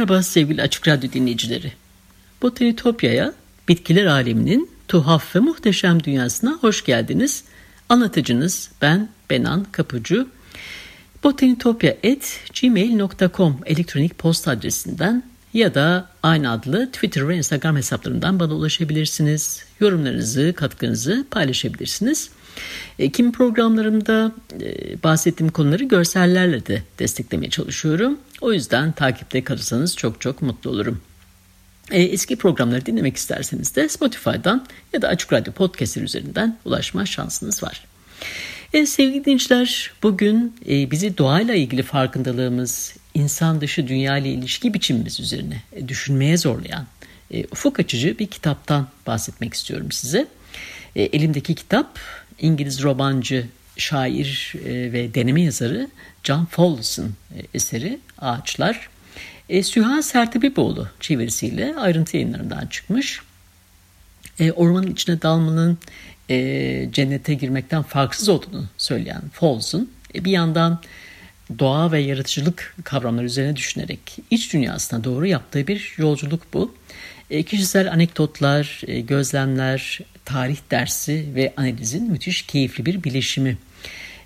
Merhaba sevgili Açık Radyo dinleyicileri. Botanitopya'ya, bitkiler aleminin tuhaf ve muhteşem dünyasına hoş geldiniz. Anlatıcınız ben Benan Kapıcı. botanitopya.gmail.com elektronik posta adresinden ya da aynı adlı Twitter ve Instagram hesaplarından bana ulaşabilirsiniz. Yorumlarınızı, katkınızı paylaşabilirsiniz. E, kimi programlarımda e, bahsettiğim konuları görsellerle de desteklemeye çalışıyorum. O yüzden takipte kalırsanız çok çok mutlu olurum. E, eski programları dinlemek isterseniz de Spotify'dan ya da Açık Radyo Podcast'ler üzerinden ulaşma şansınız var. E, sevgili dinleyiciler, bugün e, bizi doğayla ilgili farkındalığımız, insan dışı dünya ile ilişki biçimimiz üzerine e, düşünmeye zorlayan e, ufuk açıcı bir kitaptan bahsetmek istiyorum size. E, elimdeki kitap İngiliz romancı, şair e, ve deneme yazarı John Fowles'ın e, eseri Ağaçlar. E, Süha Sertebipoğlu çevirisiyle ayrıntı yayınlarından çıkmış. E, ormanın içine dalmanın e, cennete girmekten farksız olduğunu söyleyen Fowles'un e, bir yandan doğa ve yaratıcılık kavramları üzerine düşünerek iç dünyasına doğru yaptığı bir yolculuk bu. E, kişisel anekdotlar, e, gözlemler, tarih dersi ve analizin müthiş keyifli bir bileşimi.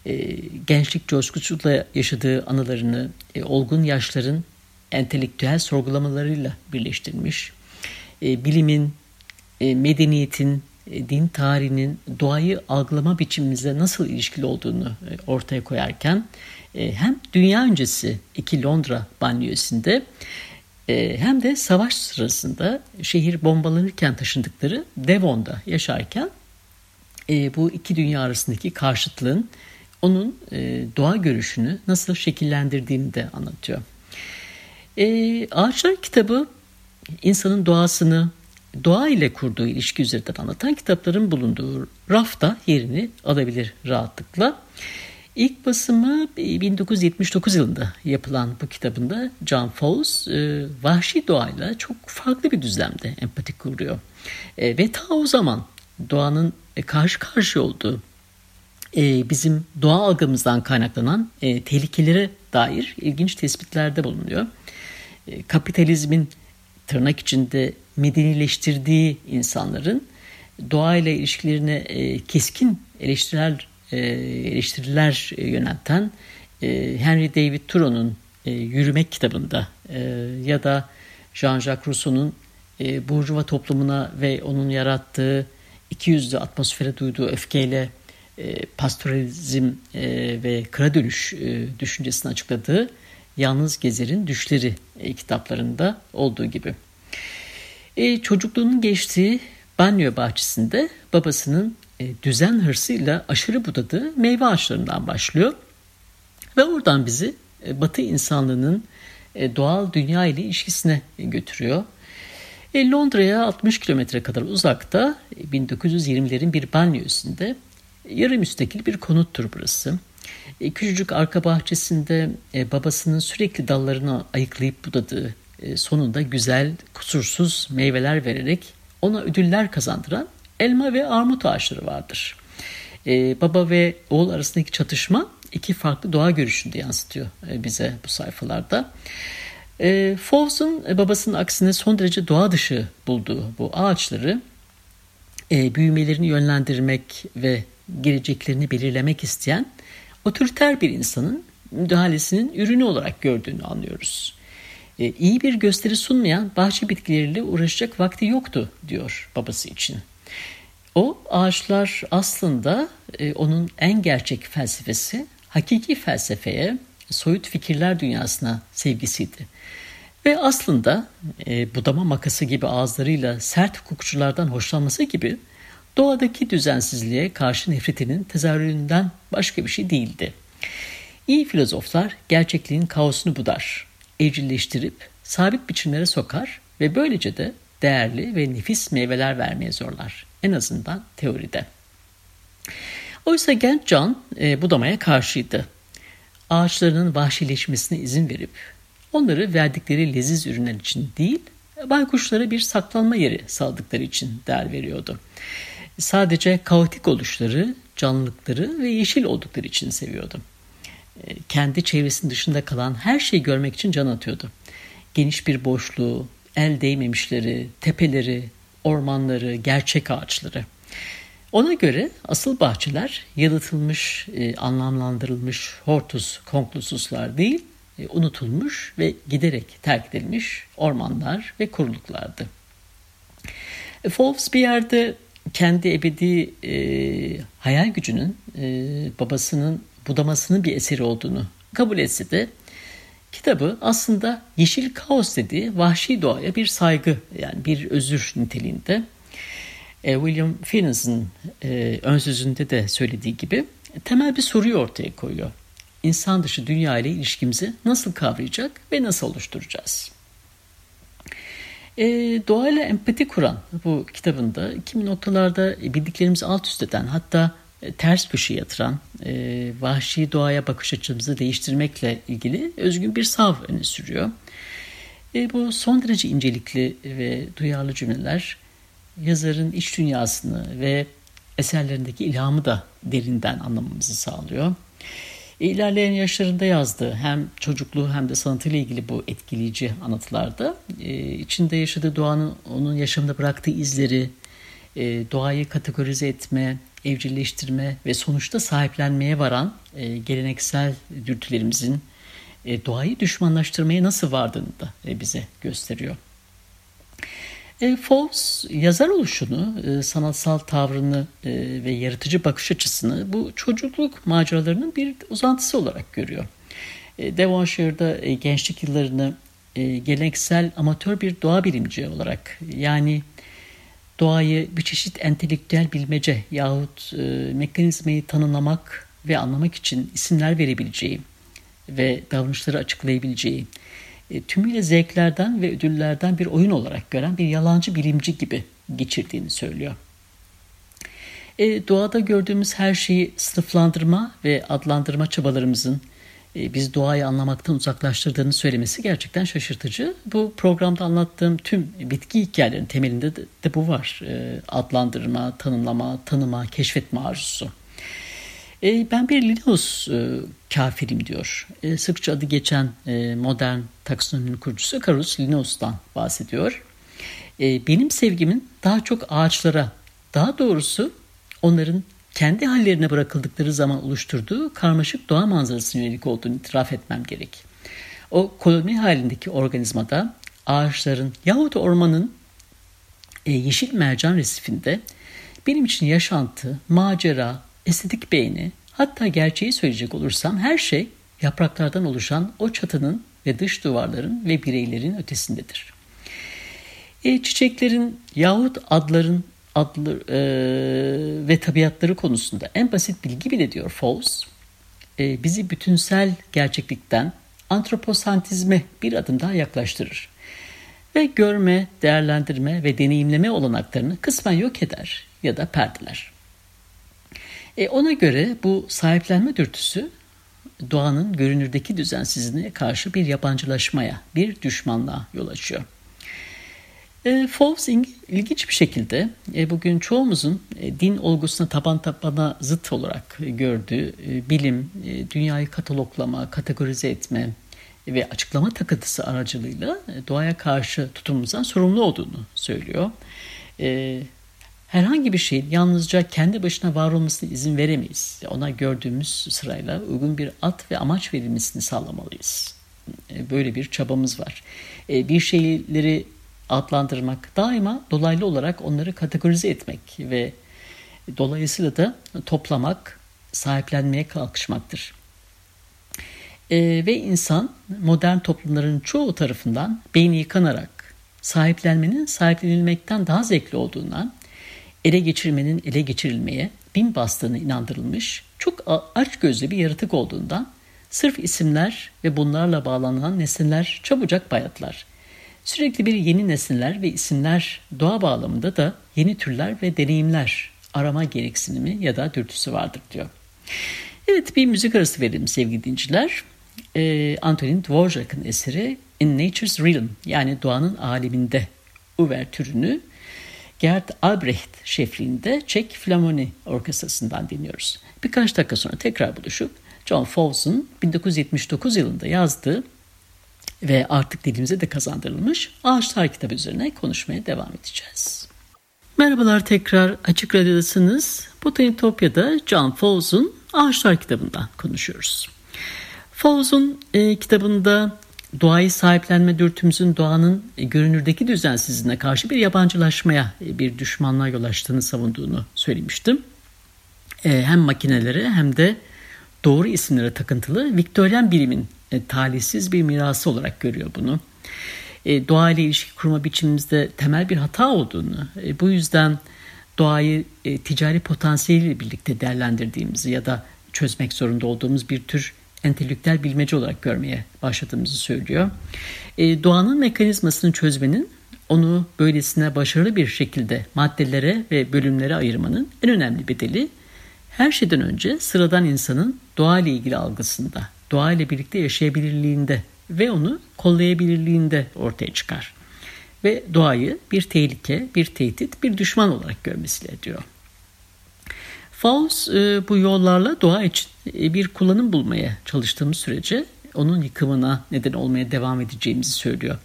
E, gençlik coşkusuyla yaşadığı anılarını olgun yaşların entelektüel sorgulamalarıyla birleştirmiş. Bilimin, medeniyetin, din tarihinin doğayı algılama biçimimize nasıl ilişkili olduğunu ortaya koyarken hem dünya öncesi iki Londra banliyösünde e, hem de savaş sırasında şehir bombalanırken taşındıkları Devon'da yaşarken e, bu iki dünya arasındaki karşıtlığın onun e, doğa görüşünü nasıl şekillendirdiğini de anlatıyor. E, Ağaçlar kitabı insanın doğasını, doğa ile kurduğu ilişki üzerinden anlatan kitapların bulunduğu rafta yerini alabilir rahatlıkla. İlk basımı 1979 yılında yapılan bu kitabında John Fowles e, vahşi doğayla çok farklı bir düzlemde empati kuruyor. E, ve ta o zaman doğanın e, karşı karşı olduğu e, bizim doğa algımızdan kaynaklanan e, tehlikelere dair ilginç tespitlerde bulunuyor. E, kapitalizmin tırnak içinde medenileştirdiği insanların doğayla ilişkilerine e, keskin eleştirel e, eleştiriler yönelten e, Henry David Thoreau'nun e, Yürümek kitabında ya da Jean-Jacques Rousseau'nun Burjuva toplumuna ve onun yarattığı iki yüzlü atmosfere duyduğu öfkeyle pastoralizm ve kıra dönüş düşüncesini açıkladığı Yalnız Gezer'in Düşleri kitaplarında olduğu gibi. çocukluğunun geçtiği banyo bahçesinde babasının e, düzen hırsıyla aşırı budadığı meyve ağaçlarından başlıyor. Ve oradan bizi e, Batı insanlığının e, doğal dünya ile ilişkisine götürüyor. Londra'ya 60 kilometre kadar uzakta 1920'lerin bir banliyösünde yarı müstakil bir konuttur burası. Küçücük arka bahçesinde babasının sürekli dallarını ayıklayıp budadığı sonunda güzel, kusursuz meyveler vererek ona ödüller kazandıran elma ve armut ağaçları vardır. Baba ve oğul arasındaki çatışma iki farklı doğa görüşünde yansıtıyor e, bize bu sayfalarda. E, e, babasının aksine son derece doğa dışı bulduğu bu ağaçları e, büyümelerini yönlendirmek ve geleceklerini belirlemek isteyen otoriter bir insanın müdahalesinin ürünü olarak gördüğünü anlıyoruz. E, iyi bir gösteri sunmayan bahçe bitkileriyle uğraşacak vakti yoktu diyor babası için. O ağaçlar aslında e, onun en gerçek felsefesi, hakiki felsefeye, soyut fikirler dünyasına sevgisiydi. Ve aslında e, budama makası gibi ağızlarıyla sert hukukçulardan hoşlanması gibi doğadaki düzensizliğe karşı nefretinin tezahüründen başka bir şey değildi. İyi filozoflar gerçekliğin kaosunu budar, evcilleştirip sabit biçimlere sokar ve böylece de değerli ve nefis meyveler vermeye zorlar. En azından teoride. Oysa genç John e, budamaya karşıydı. Ağaçlarının vahşileşmesine izin verip onları verdikleri leziz ürünler için değil, baykuşlara bir saklanma yeri saldıkları için değer veriyordu. Sadece kaotik oluşları, canlılıkları ve yeşil oldukları için seviyordu. E, kendi çevresinin dışında kalan her şeyi görmek için can atıyordu. Geniş bir boşluğu, el değmemişleri, tepeleri, ormanları, gerçek ağaçları. Ona göre asıl bahçeler yalıtılmış, e, anlamlandırılmış hortus conclususlar değil, e, unutulmuş ve giderek terk edilmiş ormanlar ve kuruluklardı. E, Fowles bir yerde kendi ebedi e, hayal gücünün e, babasının budamasının bir eseri olduğunu kabul etse de kitabı aslında yeşil kaos dediği vahşi doğaya bir saygı yani bir özür niteliğinde. E, William Finnes'in e, ön sözünde de söylediği gibi temel bir soruyu ortaya koyuyor. İnsan dışı dünya ile ilişkimizi nasıl kavrayacak ve nasıl oluşturacağız? E, doğayla empati kuran bu kitabında kimi noktalarda bildiklerimizi alt üst eden hatta e, ters köşe yatıran e, vahşi doğaya bakış açımızı değiştirmekle ilgili özgün bir sav öne sürüyor. E, bu son derece incelikli ve duyarlı cümleler yazarın iç dünyasını ve eserlerindeki ilhamı da derinden anlamamızı sağlıyor. E, ilerleyen yaşlarında yazdığı hem çocukluğu hem de sanatıyla ilgili bu etkileyici anlatılarda e, içinde yaşadığı doğanın onun yaşamında bıraktığı izleri, e, doğayı kategorize etme, evcilleştirme ve sonuçta sahiplenmeye varan e, geleneksel dürtülerimizin e, doğayı düşmanlaştırmaya nasıl vardığını da e, bize gösteriyor. E, Fawkes yazar oluşunu, e, sanatsal tavrını e, ve yaratıcı bakış açısını bu çocukluk maceralarının bir uzantısı olarak görüyor. E, Devonshire'da e, gençlik yıllarını e, geleneksel amatör bir doğa bilimci olarak yani doğayı bir çeşit entelektüel bilmece yahut e, mekanizmayı tanımlamak ve anlamak için isimler verebileceği ve davranışları açıklayabileceği, tümüyle zevklerden ve ödüllerden bir oyun olarak gören bir yalancı bilimci gibi geçirdiğini söylüyor. E, doğada gördüğümüz her şeyi sınıflandırma ve adlandırma çabalarımızın e, biz doğayı anlamaktan uzaklaştırdığını söylemesi gerçekten şaşırtıcı. Bu programda anlattığım tüm bitki hikayelerinin temelinde de, de bu var. E, adlandırma, tanımlama, tanıma, keşfetme arzusu. E, ben bir Linnaeus kafirim diyor. Sıkça adı geçen modern taksonominin kurucusu Carolus Linnaeus'tan bahsediyor. Benim sevgimin daha çok ağaçlara, daha doğrusu onların kendi hallerine bırakıldıkları zaman oluşturduğu karmaşık doğa manzarasına yönelik olduğunu itiraf etmem gerek. O koloni halindeki organizmada ağaçların yahut ormanın e, yeşil mercan resifinde benim için yaşantı, macera, estetik beğeni, hatta gerçeği söyleyecek olursam her şey yapraklardan oluşan o çatının ve dış duvarların ve bireylerin ötesindedir. E, çiçeklerin yahut adların adlı e, ve tabiatları konusunda en basit bilgi bile diyor Fawkes, e, bizi bütünsel gerçeklikten antroposantizme bir adım daha yaklaştırır. Ve görme, değerlendirme ve deneyimleme olanaklarını kısmen yok eder ya da perdeler. E, ona göre bu sahiplenme dürtüsü doğanın görünürdeki düzensizliğine karşı bir yabancılaşmaya, bir düşmanlığa yol açıyor. E, Fawkes ilginç bir şekilde e, bugün çoğumuzun e, din olgusuna taban tabana zıt olarak gördüğü e, bilim, e, dünyayı kataloglama, kategorize etme ve açıklama takıntısı aracılığıyla e, doğaya karşı tutumumuzdan sorumlu olduğunu söylüyor. E, herhangi bir şeyin yalnızca kendi başına var olmasına izin veremeyiz. Ona gördüğümüz sırayla uygun bir at ve amaç verilmesini sağlamalıyız. E, böyle bir çabamız var. E, bir şeyleri adlandırmak, daima dolaylı olarak onları kategorize etmek ve dolayısıyla da toplamak, sahiplenmeye kalkışmaktır. E, ve insan modern toplumların çoğu tarafından beyni yıkanarak sahiplenmenin sahiplenilmekten daha zevkli olduğundan ele geçirmenin ele geçirilmeye bin bastığını inandırılmış çok aç gözlü bir yaratık olduğundan sırf isimler ve bunlarla bağlanan nesneler çabucak bayatlar. Sürekli bir yeni nesneler ve isimler doğa bağlamında da yeni türler ve deneyimler arama gereksinimi ya da dürtüsü vardır diyor. Evet bir müzik arası verelim sevgili dinciler. Ee, Antonin Dvorak'ın eseri In Nature's Realm yani doğanın aleminde uvertürünü Gerd Albrecht şefliğinde Çek Flamoni Orkestrası'ndan dinliyoruz. Birkaç dakika sonra tekrar buluşup John Fowles'un 1979 yılında yazdığı ve artık dilimize de kazandırılmış Ağaçlar kitabı üzerine konuşmaya devam edeceğiz. Merhabalar tekrar Açık Radyo'dasınız. Botanitopya'da John Fowles'un Ağaçlar kitabından konuşuyoruz. Fowles'un e, kitabında doğayı sahiplenme dürtümüzün doğanın e, görünürdeki düzensizliğine karşı bir yabancılaşmaya, e, bir düşmanlığa yol açtığını savunduğunu söylemiştim. E, hem makinelere hem de doğru isimlere takıntılı Viktoryen bilimin talihsiz bir mirası olarak görüyor bunu. Doğa ile ilişki kurma biçimimizde temel bir hata olduğunu, bu yüzden doğayı ticari potansiyeliyle birlikte değerlendirdiğimizi ya da çözmek zorunda olduğumuz bir tür entelektüel bilmece olarak görmeye başladığımızı söylüyor. E, doğanın mekanizmasını çözmenin onu böylesine başarılı bir şekilde maddelere ve bölümlere ayırmanın en önemli bedeli her şeyden önce sıradan insanın doğa ile ilgili algısında, doğa ile birlikte yaşayabilirliğinde ve onu kollayabilirliğinde ortaya çıkar. Ve doğayı bir tehlike, bir tehdit, bir düşman olarak görmesiyle diyor. Fauss e, bu yollarla doğa için e, bir kullanım bulmaya çalıştığımız sürece onun yıkımına neden olmaya devam edeceğimizi söylüyor.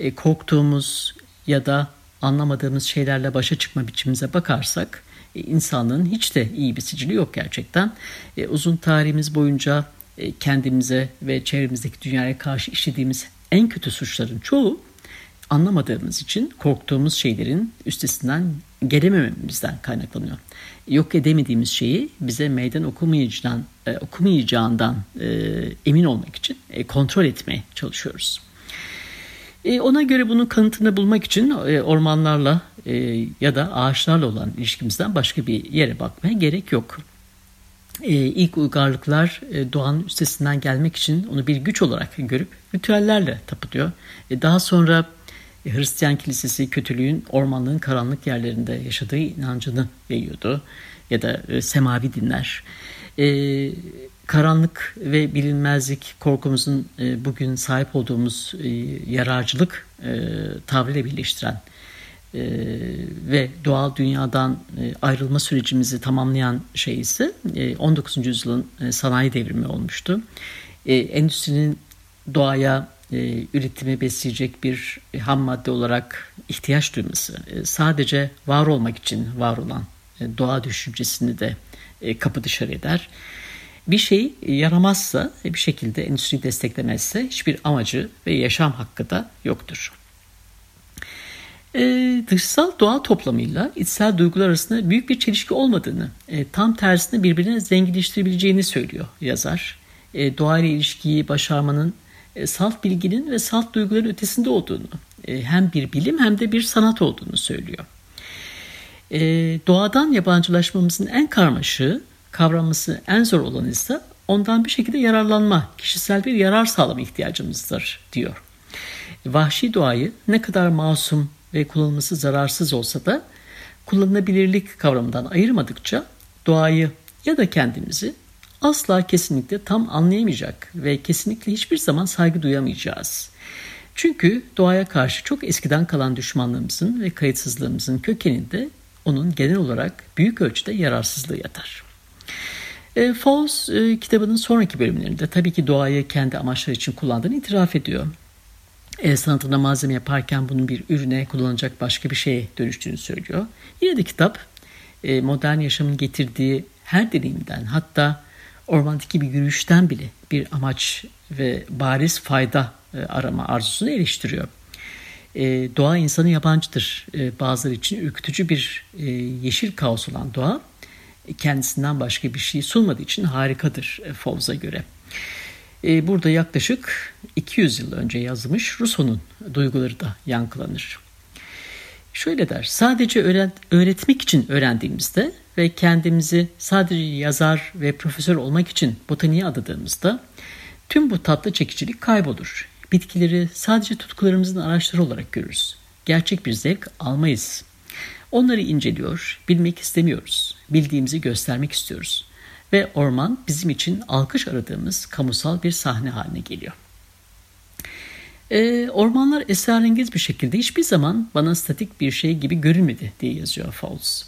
E, korktuğumuz ya da anlamadığımız şeylerle başa çıkma biçimimize bakarsak e, insanlığın hiç de iyi bir sicili yok gerçekten. E, uzun tarihimiz boyunca kendimize ve çevremizdeki dünyaya karşı işlediğimiz en kötü suçların çoğu anlamadığımız için korktuğumuz şeylerin üstesinden gelemememizden kaynaklanıyor. Yok edemediğimiz şeyi bize meydan okumayacağından, e, okumayacağından e, emin olmak için e, kontrol etmeye çalışıyoruz. E, ona göre bunun kanıtını bulmak için e, ormanlarla e, ya da ağaçlarla olan ilişkimizden başka bir yere bakmaya gerek yok. E, ilk uygarlıklar e, doğanın üstesinden gelmek için onu bir güç olarak görüp ritüellerle tapılıyor. E, daha sonra Hristiyan kilisesi kötülüğün ormanlığın karanlık yerlerinde yaşadığı inancını yayıyordu ya da e, semavi dinler. E, karanlık ve bilinmezlik korkumuzun e, bugün sahip olduğumuz e, yararcılık e, tavrıyla birleştiren e, ve doğal dünyadan e, ayrılma sürecimizi tamamlayan şey ise e, 19. yüzyılın e, sanayi devrimi olmuştu. E, endüstrinin doğaya e, üretimi besleyecek bir ham madde olarak ihtiyaç duyması e, sadece var olmak için var olan e, doğa düşüncesini de e, kapı dışarı eder. Bir şey yaramazsa e, bir şekilde endüstri desteklemezse hiçbir amacı ve yaşam hakkı da yoktur. E, dışsal doğa toplamıyla içsel duygular arasında büyük bir çelişki olmadığını, e, tam tersine birbirine zenginleştirebileceğini söylüyor yazar. E, doğa ile ilişkiyi başarmanın salt bilginin ve salt duyguların ötesinde olduğunu, e, hem bir bilim hem de bir sanat olduğunu söylüyor. E, doğadan yabancılaşmamızın en karmaşığı, kavraması en zor olanı ise ondan bir şekilde yararlanma, kişisel bir yarar sağlama ihtiyacımızdır diyor. Vahşi doğayı ne kadar masum ve kullanılması zararsız olsa da kullanılabilirlik kavramından ayırmadıkça doğayı ya da kendimizi asla kesinlikle tam anlayamayacak ve kesinlikle hiçbir zaman saygı duyamayacağız. Çünkü doğaya karşı çok eskiden kalan düşmanlığımızın ve kayıtsızlığımızın kökeninde onun genel olarak büyük ölçüde yararsızlığı yatar. E, Fawles e, kitabının sonraki bölümlerinde tabii ki doğayı kendi amaçları için kullandığını itiraf ediyor. El sanatında malzeme yaparken bunun bir ürüne kullanılacak başka bir şeye dönüştüğünü söylüyor. Yine de kitap e, modern yaşamın getirdiği her deneyimden hatta ormandaki bir yürüyüşten bile bir amaç ve bariz fayda e, arama arzusunu eleştiriyor. E, doğa insanı yabancıdır. E, bazıları için ürkütücü bir yeşil kaos olan doğa kendisinden başka bir şey sunmadığı için harikadır e, Fowles'a göre. Burada yaklaşık 200 yıl önce yazmış Rousseau'nun duyguları da yankılanır. Şöyle der, sadece öğret öğretmek için öğrendiğimizde ve kendimizi sadece yazar ve profesör olmak için botaniğe adadığımızda tüm bu tatlı çekicilik kaybolur. Bitkileri sadece tutkularımızın araçları olarak görürüz. Gerçek bir zevk almayız. Onları inceliyor, bilmek istemiyoruz. Bildiğimizi göstermek istiyoruz. Ve orman bizim için alkış aradığımız kamusal bir sahne haline geliyor. E, ormanlar esrarengiz bir şekilde hiçbir zaman bana statik bir şey gibi görünmedi diye yazıyor Fowles.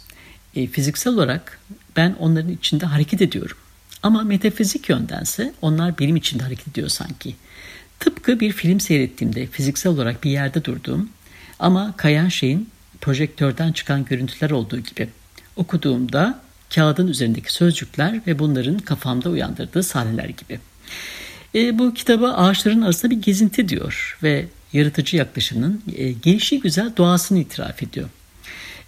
E, fiziksel olarak ben onların içinde hareket ediyorum. Ama metafizik yöndense onlar benim içinde hareket ediyor sanki. Tıpkı bir film seyrettiğimde fiziksel olarak bir yerde durduğum ama kayan şeyin projektörden çıkan görüntüler olduğu gibi. Okuduğumda kağıdın üzerindeki sözcükler ve bunların kafamda uyandırdığı sahneler gibi. E, bu kitaba ağaçların arasında bir gezinti diyor ve yaratıcı yaklaşımının e, gelişi güzel doğasını itiraf ediyor.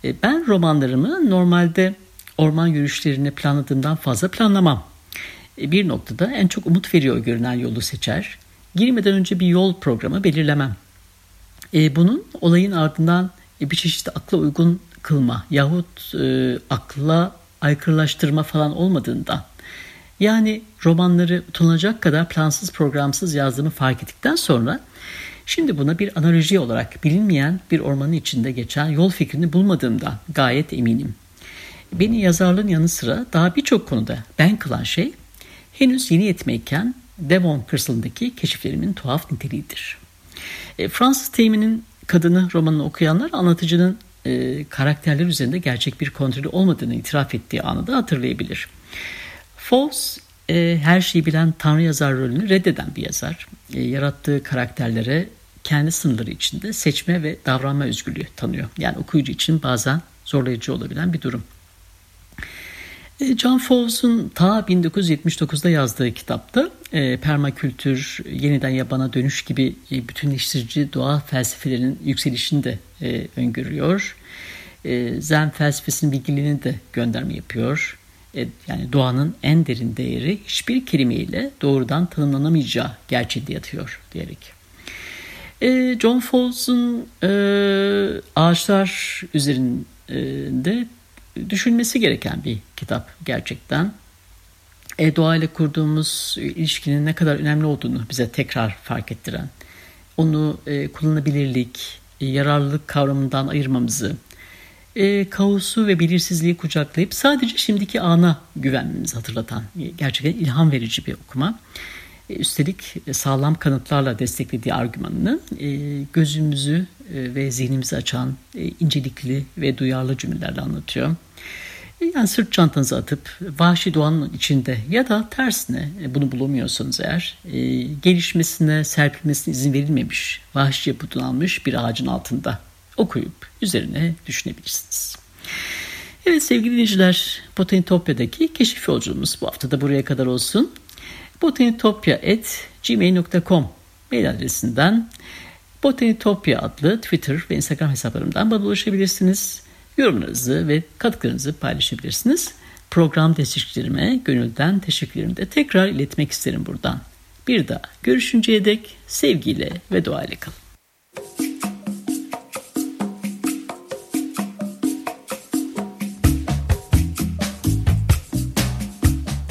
E, ben romanlarımı normalde orman yürüyüşlerini planladığımdan fazla planlamam. E, bir noktada en çok umut veriyor görünen yolu seçer. Girmeden önce bir yol programı belirlemem. E, bunun olayın ardından e, bir çeşit akla uygun kılma yahut e, akla aykırılaştırma falan olmadığından yani romanları utanacak kadar plansız programsız yazdığımı fark ettikten sonra şimdi buna bir analoji olarak bilinmeyen bir ormanın içinde geçen yol fikrini bulmadığımda gayet eminim. Beni yazarlığın yanı sıra daha birçok konuda ben kılan şey henüz yeni yetmeyken Devon kırsalındaki keşiflerimin tuhaf niteliğidir. E, Francis Teymi'nin Kadını romanını okuyanlar anlatıcının e, karakterler üzerinde gerçek bir kontrolü olmadığını itiraf ettiği anı da hatırlayabilir. Fawkes e, her şeyi bilen tanrı yazar rolünü reddeden bir yazar. E, yarattığı karakterlere kendi sınırları içinde seçme ve davranma özgürlüğü tanıyor. Yani okuyucu için bazen zorlayıcı olabilen bir durum. E, John Fowles'un ta 1979'da yazdığı kitapta e, permakültür, yeniden yabana dönüş gibi e, bütünleştirici doğa felsefelerinin yükselişini de e, öngörüyor. E, Zen felsefesinin bilgiliğini de gönderme yapıyor. E, yani doğanın en derin değeri hiçbir kelimeyle doğrudan tanımlanamayacağı gerçeğinde yatıyor diyerek. E, John Fowles'un e, ağaçlar üzerinde düşünmesi gereken bir kitap gerçekten. E, doğayla kurduğumuz ilişkinin ne kadar önemli olduğunu bize tekrar fark ettiren, onu e, kullanabilirlik, yararlılık kavramından ayırmamızı, e, kaosu ve belirsizliği kucaklayıp sadece şimdiki ana güvenmemizi hatırlatan e, gerçekten ilham verici bir okuma. E, üstelik e, sağlam kanıtlarla desteklediği argümanını e, gözümüzü ve zihnimizi açan incelikli ve duyarlı cümlelerle anlatıyor. Yani sırt çantanızı atıp vahşi doğanın içinde ya da tersine bunu bulamıyorsanız eğer gelişmesine, serpilmesine izin verilmemiş, vahşi yapıdan almış bir ağacın altında okuyup üzerine düşünebilirsiniz. Evet sevgili dinleyiciler, Botanitopya'daki keşif yolculuğumuz bu hafta da buraya kadar olsun botanitopya.gmail.com mail adresinden Botanitopya adlı Twitter ve Instagram hesaplarımdan bana ulaşabilirsiniz. Yorumlarınızı ve katkılarınızı paylaşabilirsiniz. Program destekçilerime gönülden teşekkürlerimi de tekrar iletmek isterim buradan. Bir daha görüşünceye dek sevgiyle ve duayla kalın.